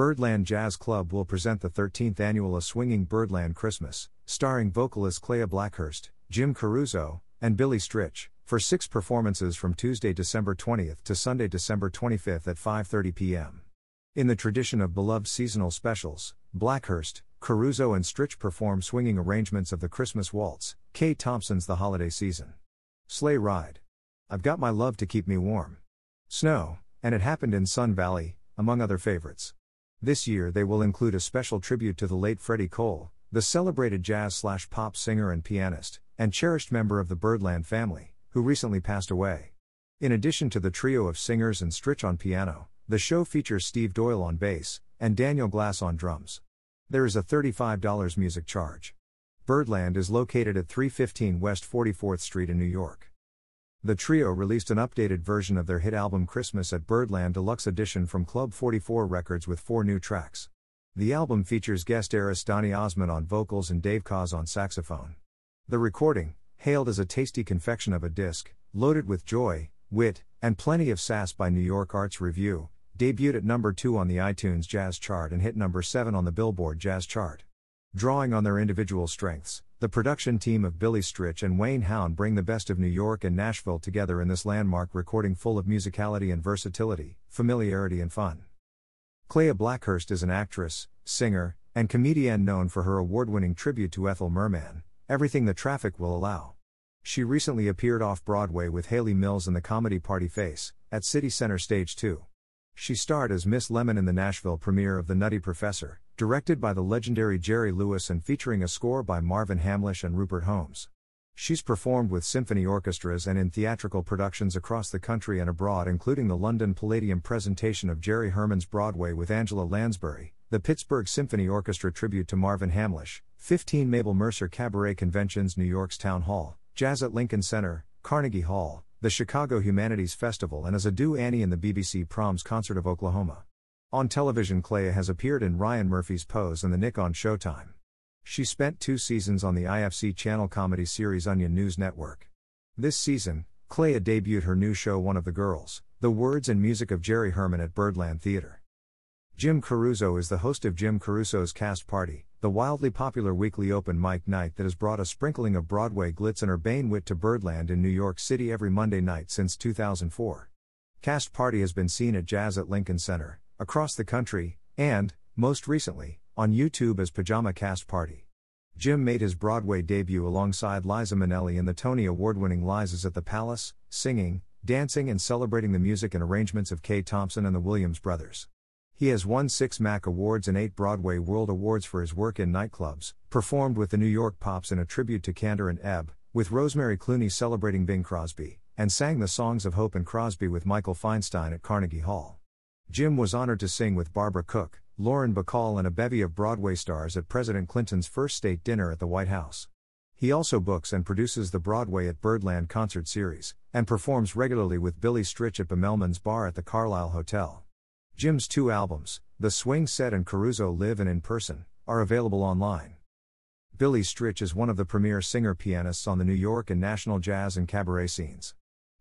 Birdland Jazz Club will present the 13th annual A Swinging Birdland Christmas, starring vocalists Clea Blackhurst, Jim Caruso, and Billy Stritch, for six performances from Tuesday, December 20th to Sunday, December 25th at 5:30 p.m. In the tradition of beloved seasonal specials, Blackhurst, Caruso, and Stritch perform swinging arrangements of the Christmas Waltz, Kay Thompson's The Holiday Season, Sleigh Ride, I've Got My Love to Keep Me Warm, Snow, and It Happened in Sun Valley, among other favorites. This year they will include a special tribute to the late Freddie Cole, the celebrated jazz slash pop singer and pianist, and cherished member of the Birdland family, who recently passed away. In addition to the trio of singers and Stritch on piano, the show features Steve Doyle on bass, and Daniel Glass on drums. There is a $35 music charge. Birdland is located at 315 West 44th Street in New York. The trio released an updated version of their hit album Christmas at Birdland Deluxe Edition from Club 44 Records with four new tracks. The album features guest artist Donny Osmond on vocals and Dave Koz on saxophone. The recording, hailed as a tasty confection of a disc, loaded with joy, wit, and plenty of sass by New York Arts Review, debuted at number 2 on the iTunes Jazz Chart and hit number 7 on the Billboard Jazz Chart. Drawing on their individual strengths, the production team of Billy Stritch and Wayne Haun bring the best of New York and Nashville together in this landmark recording full of musicality and versatility, familiarity and fun. Clea Blackhurst is an actress, singer, and comedian known for her award winning tribute to Ethel Merman, Everything the Traffic Will Allow. She recently appeared off Broadway with Hayley Mills in the comedy Party Face, at City Center Stage 2. She starred as Miss Lemon in the Nashville premiere of The Nutty Professor, directed by the legendary Jerry Lewis and featuring a score by Marvin Hamlisch and Rupert Holmes. She's performed with symphony orchestras and in theatrical productions across the country and abroad, including the London Palladium presentation of Jerry Herman's Broadway with Angela Lansbury, the Pittsburgh Symphony Orchestra tribute to Marvin Hamlisch, 15 Mabel Mercer Cabaret Conventions, New York's Town Hall, Jazz at Lincoln Center, Carnegie Hall, the Chicago Humanities Festival, and as Ado Annie in the BBC Proms Concert of Oklahoma. On television, Clea has appeared in Ryan Murphy's Pose and The Knick on Showtime. She spent two seasons on the IFC channel comedy series Onion News Network. This season, Clea debuted her new show One of the Girls, the words and music of Jerry Herman at Birdland Theater. Jim Caruso is the host of Jim Caruso's Cast Party, the wildly popular weekly open mic night that has brought a sprinkling of Broadway glitz and urbane wit to Birdland in New York City every Monday night since 2004. Cast Party has been seen at Jazz at Lincoln Center, across the country, and, most recently, on YouTube as Pajama Cast Party. Jim made his Broadway debut alongside Liza Minnelli in the Tony Award winning Liza's at the Palace, singing, dancing, and celebrating the music and arrangements of Kay Thompson and the Williams brothers. He has won six MAC Awards and eight Broadway World Awards for his work in nightclubs, performed with the New York Pops in a tribute to Kander and Ebb, with Rosemary Clooney celebrating Bing Crosby, and sang the songs of Hope and Crosby with Michael Feinstein at Carnegie Hall. Jim was honored to sing with Barbara Cook, Lauren Bacall, and a bevy of Broadway stars at President Clinton's first state dinner at the White House. He also books and produces the Broadway at Birdland concert series, and performs regularly with Billy Stritch at Bemelmans Bar at the Carlyle Hotel. Jim's two albums, The Swing Set and Caruso Live and In Person, are available online. Billy Stritch is one of the premier singer pianists on the New York and national jazz and cabaret scenes.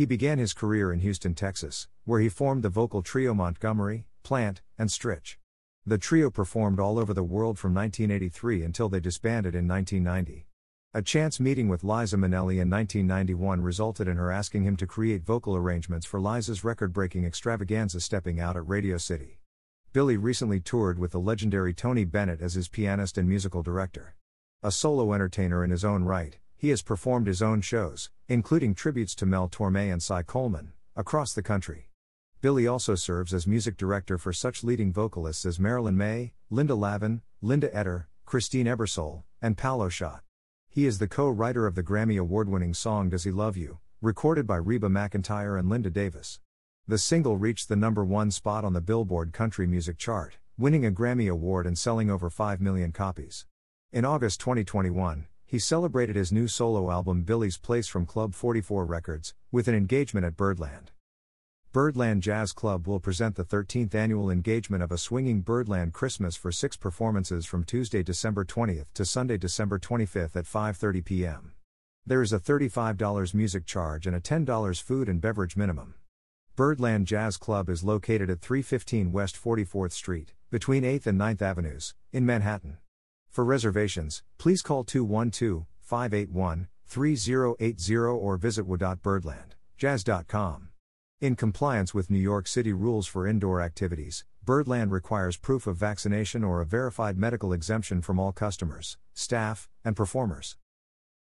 He began his career in Houston, Texas, where he formed the vocal trio Montgomery, Plant, and Stritch. The trio performed all over the world from 1983 until they disbanded in 1990. A chance meeting with Liza Minnelli in 1991 resulted in her asking him to create vocal arrangements for Liza's record breaking extravaganza Stepping Out at Radio City. Billy recently toured with the legendary Tony Bennett as his pianist and musical director. A solo entertainer in his own right, he has performed his own shows, including tributes to Mel Torme and Cy Coleman, across the country. Billy also serves as music director for such leading vocalists as Marilyn Maye, Linda Lavin, Linda Eder, Christine Ebersole, and Paulo Szot. He is the co writer of the Grammy Award winning song Does He Love You, recorded by Reba McEntire and Linda Davis. The single reached the number one spot on the Billboard Country Music Chart, winning a Grammy Award and selling over 5 million copies. In August 2021, he celebrated his new solo album Billy's Place from Club 44 Records, with an engagement at Birdland. Birdland Jazz Club will present the 13th annual engagement of a swinging Birdland Christmas for six performances from Tuesday, December 20th to Sunday, December 25th at 5:30 p.m. There is a $35 music charge and a $10 food and beverage minimum. Birdland Jazz Club is located at 315 West 44th Street, between 8th and 9th Avenues, in Manhattan. For reservations, please call 212 581 3080 or visit wa.birdlandjazz.com. In compliance with New York City rules for indoor activities, Birdland requires proof of vaccination or a verified medical exemption from all customers, staff, and performers.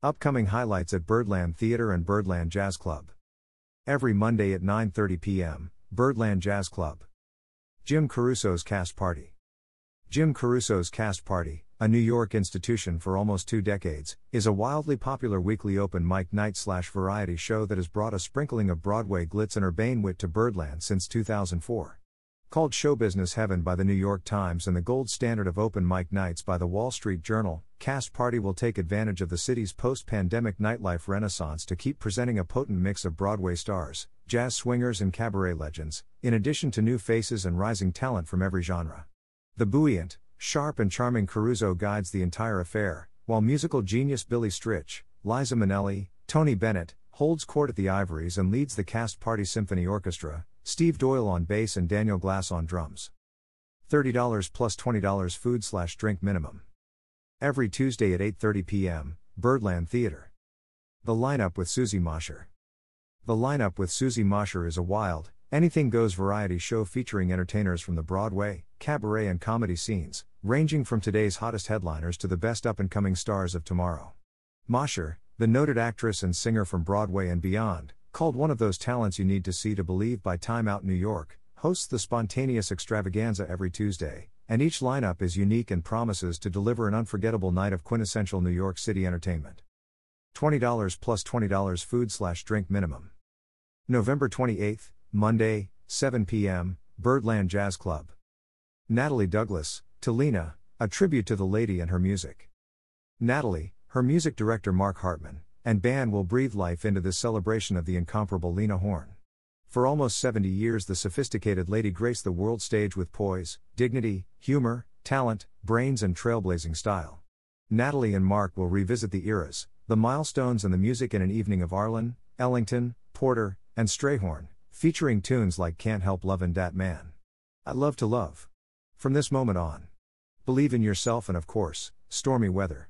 Upcoming highlights at Birdland Theater and Birdland Jazz Club. Every Monday at 9:30 p.m., Birdland Jazz Club. Jim Caruso's Cast Party. Jim Caruso's Cast Party, a New York institution for almost two decades, is a wildly popular weekly open mic night slash variety show that has brought a sprinkling of Broadway glitz and urbane wit to Birdland since 2004. Called Show Business Heaven by the New York Times and the gold standard of open mic nights by the Wall Street Journal, Cast Party will take advantage of the city's post pandemic nightlife renaissance to keep presenting a potent mix of Broadway stars, jazz swingers, and cabaret legends, in addition to new faces and rising talent from every genre. The buoyant, sharp, and charming Caruso guides the entire affair, while musical genius Billy Stritch, Liza Minnelli, Tony Bennett, holds court at the Ivories and leads the Cast Party Symphony Orchestra, Steve Doyle on bass and Daniel Glass on drums. $30 plus $20 food slash drink minimum. Every Tuesday at 8.30 p.m., Birdland Theater. The lineup with Susie Mosher. The lineup with Susie Mosher is a wild, anything goes variety show featuring entertainers from the Broadway, cabaret, and comedy scenes, ranging from today's hottest headliners to the best up and coming stars of tomorrow. Mosher, the noted actress and singer from Broadway and beyond, called one of those talents you need to see to believe by Time Out New York, hosts the spontaneous extravaganza every Tuesday, and each lineup is unique and promises to deliver an unforgettable night of quintessential New York City entertainment. $20 plus $20 food slash drink minimum. November 28th, Monday, 7 p.m., Birdland Jazz Club. Natalie Douglas, Talina, a tribute to the lady and her music. Natalie, her music director Mark Hartman, and band will breathe life into this celebration of the incomparable Lena Horne. For almost 70 years, the sophisticated lady graced the world stage with poise, dignity, humor, talent, brains, and trailblazing style. Natalie and Mark will revisit the eras, the milestones, and the music in an evening of Arlen, Ellington, Porter, and Strayhorn, featuring tunes like Can't Help Lovin' Dat Man. I Love to Love. From this moment on. Believe in yourself and, of course, stormy weather.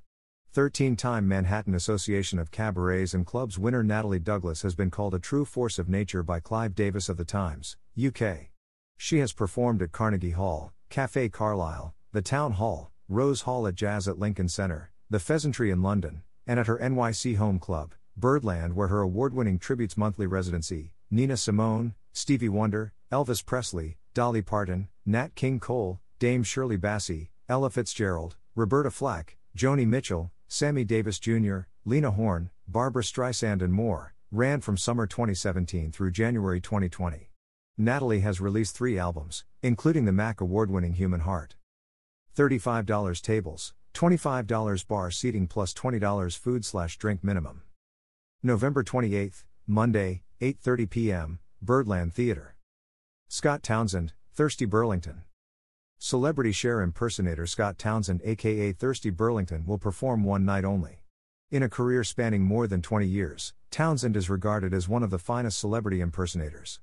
13 time Manhattan Association of Cabarets and Clubs winner Natalie Douglas has been called a true force of nature by Clive Davis of The Times, UK. She has performed at Carnegie Hall, Café Carlyle, the Town Hall, Rose Hall at Jazz at Lincoln Center, the Pheasantry in London, and at her NYC home club, Birdland, where her award winning tributes monthly residency, Nina Simone, Stevie Wonder, Elvis Presley, Dolly Parton, Nat King Cole, Dame Shirley Bassey, Ella Fitzgerald, Roberta Flack, Joni Mitchell, Sammy Davis Jr., Lena Horne, Barbra Streisand, and more, ran from summer 2017 through January 2020. Natalie has released three albums, including the MAC award winning Human Heart. $35 tables, $25 bar seating plus $20 food slash drink minimum. November 28th, Monday, 8:30 p.m., Birdland Theater. Scott Townsend, Thirsty Burlington. Celebrity Cher impersonator Scott Townsend, aka Thirsty Burlington, will perform one night only. In a career spanning more than 20 years, Townsend is regarded as one of the finest celebrity impersonators.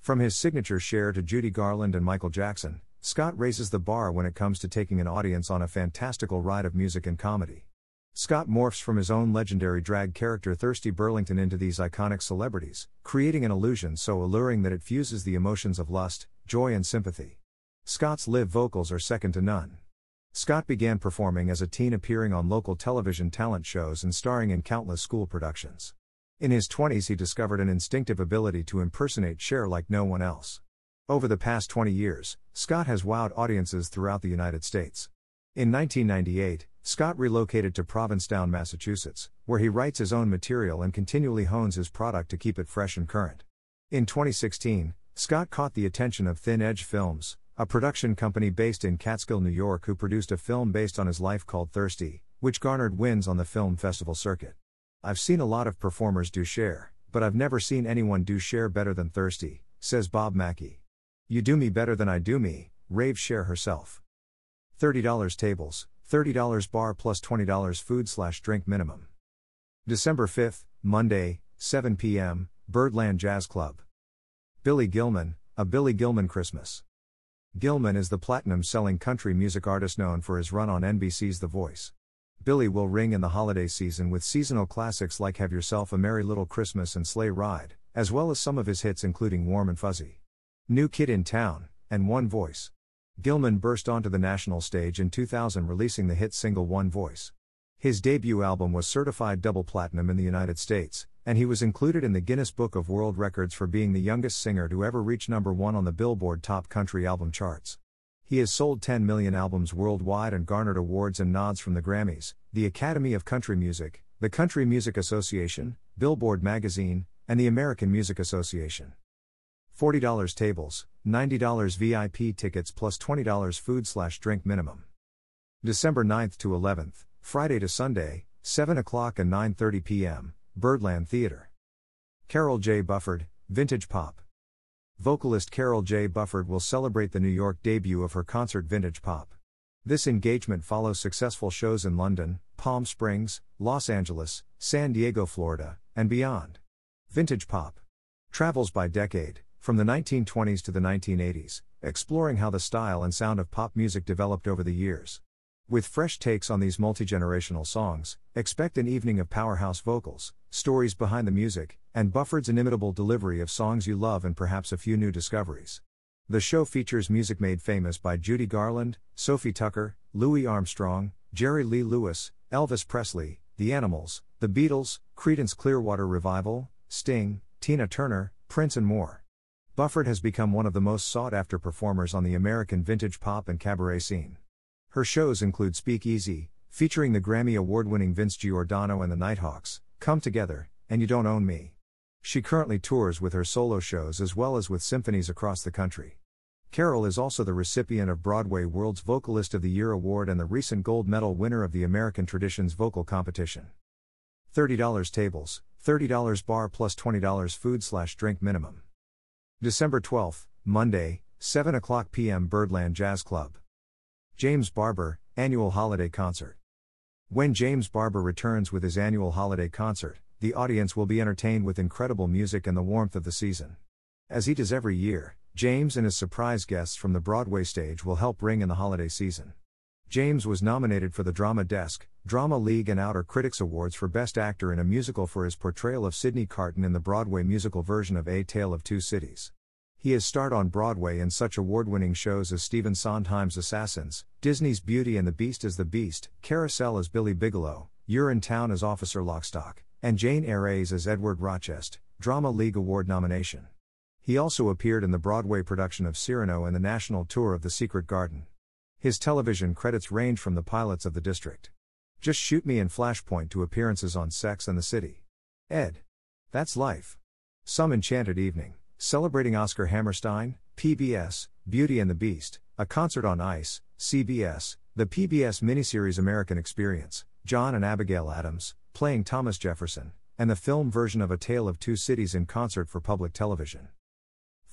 From his signature Cher to Judy Garland and Michael Jackson, Scott raises the bar when it comes to taking an audience on a fantastical ride of music and comedy. Scott morphs from his own legendary drag character Thirsty Burlington into these iconic celebrities, creating an illusion so alluring that it fuses the emotions of lust, joy, and sympathy. Scott's live vocals are second to none. Scott began performing as a teen, appearing on local television talent shows and starring in countless school productions. In his 20s, he discovered an instinctive ability to impersonate Cher like no one else. Over the past 20 years, Scott has wowed audiences throughout the United States. In 1998, Scott relocated to Provincetown, Massachusetts, where he writes his own material and continually hones his product to keep it fresh and current. In 2016, Scott caught the attention of Thin Edge Films, a production company based in Catskill, New York, who produced a film based on his life called Thirsty, which garnered wins on the film festival circuit. I've seen a lot of performers do Cher, but I've never seen anyone do Cher better than Thirsty, says Bob Mackie. You do me better than I do me, raves Cher herself. $30 tables, $30 bar plus $20 food slash drink minimum. December 5th, Monday, 7 p.m., Birdland Jazz Club. Billy Gilman, A Billy Gilman Christmas. Gilman is the platinum selling country music artist known for his run on NBC's The Voice. Billy will ring in the holiday season with seasonal classics like Have Yourself a Merry Little Christmas and Sleigh Ride, as well as some of his hits including Warm and Fuzzy. New Kid in Town, and One Voice. Gilman burst onto the national stage in 2000 releasing the hit single One Voice. His debut album was certified double platinum in the United States, and he was included in the Guinness Book of World Records for being the youngest singer to ever reach number one on the Billboard Top Country Album charts. He has sold 10 million albums worldwide and garnered awards and nods from the Grammys, the Academy of Country Music, the Country Music Association, Billboard Magazine, and the American Music Association. $40 tables, $90 VIP tickets plus $20 food slash drink minimum. December 9th to 11th, Friday to Sunday, 7 o'clock and 9.30 p.m., Birdland Theater. Carole J. Bufford, Vintage Pop. Vocalist Carole J. Bufford will celebrate the New York debut of her concert Vintage Pop. This engagement follows successful shows in London, Palm Springs, Los Angeles, San Diego, Florida, and beyond. Vintage Pop travels by decade, from the 1920s to the 1980s, exploring how the style and sound of pop music developed over the years. With fresh takes on these multi generational songs, expect an evening of powerhouse vocals, stories behind the music, and Bufford's inimitable delivery of songs you love and perhaps a few new discoveries. The show features music made famous by Judy Garland, Sophie Tucker, Louis Armstrong, Jerry Lee Lewis, Elvis Presley, The Animals, The Beatles, Creedence Clearwater Revival, Sting, Tina Turner, Prince, and more. Bufford has become one of the most sought after performers on the American vintage pop and cabaret scene. Her shows include Speakeasy, featuring the Grammy award winning Vince Giordano and the Nighthawks, Come Together, and You Don't Own Me. She currently tours with her solo shows as well as with symphonies across the country. Carole is also the recipient of Broadway World's Vocalist of the Year award and the recent gold medal winner of the American Traditions Vocal Competition. $30 tables, $30 bar plus $20 food slash drink minimum. December 12, Monday, 7 o'clock p.m. Birdland Jazz Club. James Barber, Annual Holiday Concert. When James Barber returns with his annual holiday concert, the audience will be entertained with incredible music and the warmth of the season. As he does every year, James and his surprise guests from the Broadway stage will help ring in the holiday season. James was nominated for the Drama Desk, Drama League, and Outer Critics Awards for Best Actor in a Musical for his portrayal of Sydney Carton in the Broadway musical version of A Tale of Two Cities. He has starred on Broadway in such award winning shows as Stephen Sondheim's Assassins, Disney's Beauty and the Beast as the Beast, Carousel as Billy Bigelow, Urinetown as Officer Lockstock, and Jane Eyre's as Edward Rochest, Drama League Award nomination. He also appeared in the Broadway production of Cyrano and the national tour of The Secret Garden. His television credits range from the pilots of The District. Just Shoot Me and Flashpoint to appearances on Sex and the City. Ed. That's life. Some Enchanted Evening. Celebrating Oscar Hammerstein, PBS, Beauty and the Beast, A Concert on Ice, CBS, the PBS miniseries American Experience, John and Abigail Adams, playing Thomas Jefferson, and the film version of A Tale of Two Cities in concert for public television.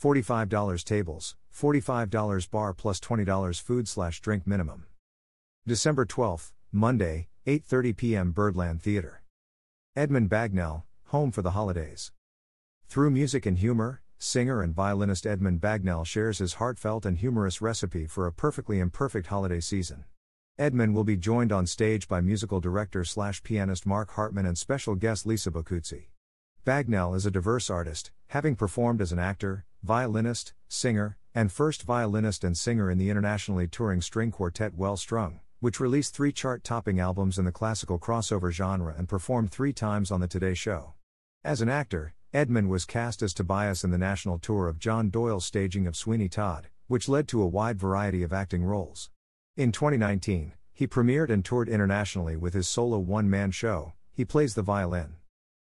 $45 tables, $45 bar plus $20 food slash drink minimum. December 12th, Monday, 8.30 p.m. Birdland Theater. Edmund Bagnall, Home for the Holidays. Through music and humor, singer and violinist Edmund Bagnall shares his heartfelt and humorous recipe for a perfectly imperfect holiday season. Edmund will be joined on stage by musical director slash pianist Mark Hartman and special guest Lisa Boccuzzi. Bagnall is a diverse artist, having performed as an actor, violinist, singer, and first violinist and singer in the internationally touring string quartet Well Strung, which released three chart topping albums in the classical crossover genre and performed three times on The Today Show. As an actor, Edmund was cast as Tobias in the national tour of John Doyle's staging of Sweeney Todd, which led to a wide variety of acting roles. In 2019, he premiered and toured internationally with his solo one man show, He Plays the Violin.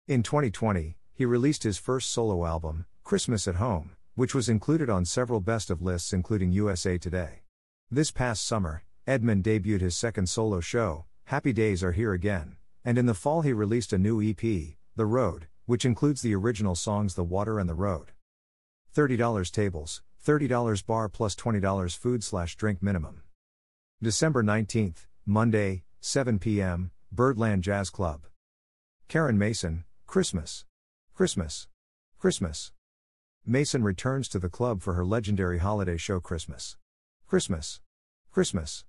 In 2020, he released his first solo album, Christmas at Home, which was included on several best of lists, including USA Today. This past summer, Edmund debuted his second solo show, Happy Days Are Here Again, and in the fall he released a new EP, The Road, which includes the original songs The Water and the Road. $30 tables, $30 bar plus $20 food slash drink minimum. December 19th, Monday, 7 p.m., Birdland Jazz Club. Karen Mason, Christmas. Christmas. Christmas. Mason returns to the club for her legendary holiday show Christmas. Christmas. Christmas.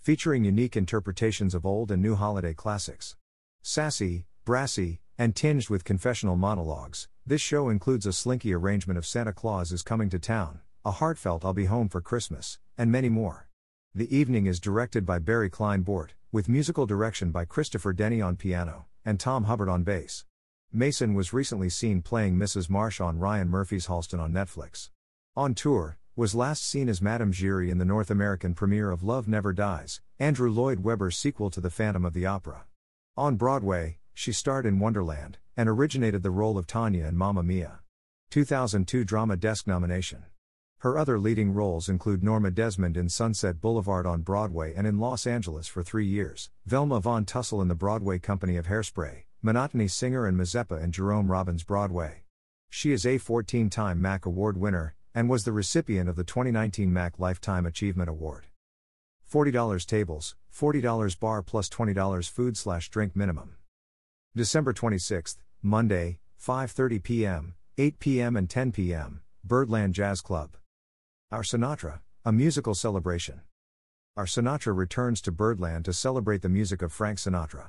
Featuring unique interpretations of old and new holiday classics. Sassy, brassy, and tinged with confessional monologues, this show includes a slinky arrangement of Santa Claus is Coming to Town, a heartfelt I'll Be Home for Christmas, and many more. The evening is directed by Barry Kleinbort, with musical direction by Christopher Denny on piano, and Tom Hubbard on bass. Mason was recently seen playing Mrs. Marsh on Ryan Murphy's Halston on Netflix. On tour, was last seen as Madame Giry in the North American premiere of Love Never Dies, Andrew Lloyd Webber's sequel to The Phantom of the Opera. On Broadway, she starred in Wonderland, and originated the role of Tanya in Mamma Mia. 2002 Drama Desk nomination. Her other leading roles include Norma Desmond in Sunset Boulevard on Broadway and in Los Angeles for three years, Velma Von Tussle in the Broadway Company of Hairspray, Monotony Singer and Mazeppa in Jerome Robbins Broadway. She is a 14 time MAC Award winner, and was the recipient of the 2019 MAC Lifetime Achievement Award. $40 tables, $40 bar plus $20 food slash drink minimum. December 26th, Monday, 5.30 p.m., 8 p.m. and 10 p.m., Birdland Jazz Club. Our Sinatra, a musical celebration. Our Sinatra returns to Birdland to celebrate the music of Frank Sinatra.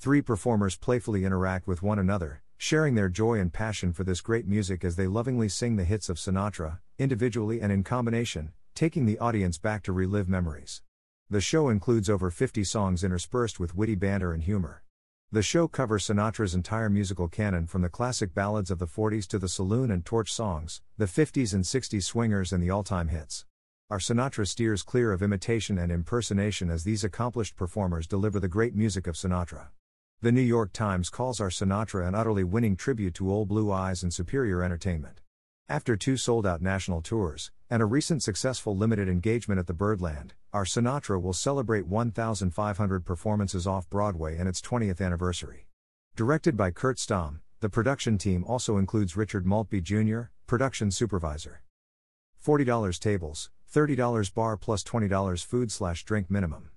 Three performers playfully interact with one another, sharing their joy and passion for this great music as they lovingly sing the hits of Sinatra, individually and in combination, taking the audience back to relive memories. The show includes over 50 songs interspersed with witty banter and humor. The show covers Sinatra's entire musical canon from the classic ballads of the 40s to the saloon and torch songs, the 50s and 60s swingers, and the all time hits. Our Sinatra steers clear of imitation and impersonation as these accomplished performers deliver the great music of Sinatra. The New York Times calls our Sinatra an utterly winning tribute to Old Blue Eyes and superior entertainment. After two sold out national tours, and a recent successful limited engagement at the Birdland, our Sinatra will celebrate 1,500 performances off Broadway and its 20th anniversary. Directed by Kurt Stamm, the production team also includes Richard Maltby Jr., production supervisor. $40 tables, $30 bar plus $20 food slash drink minimum.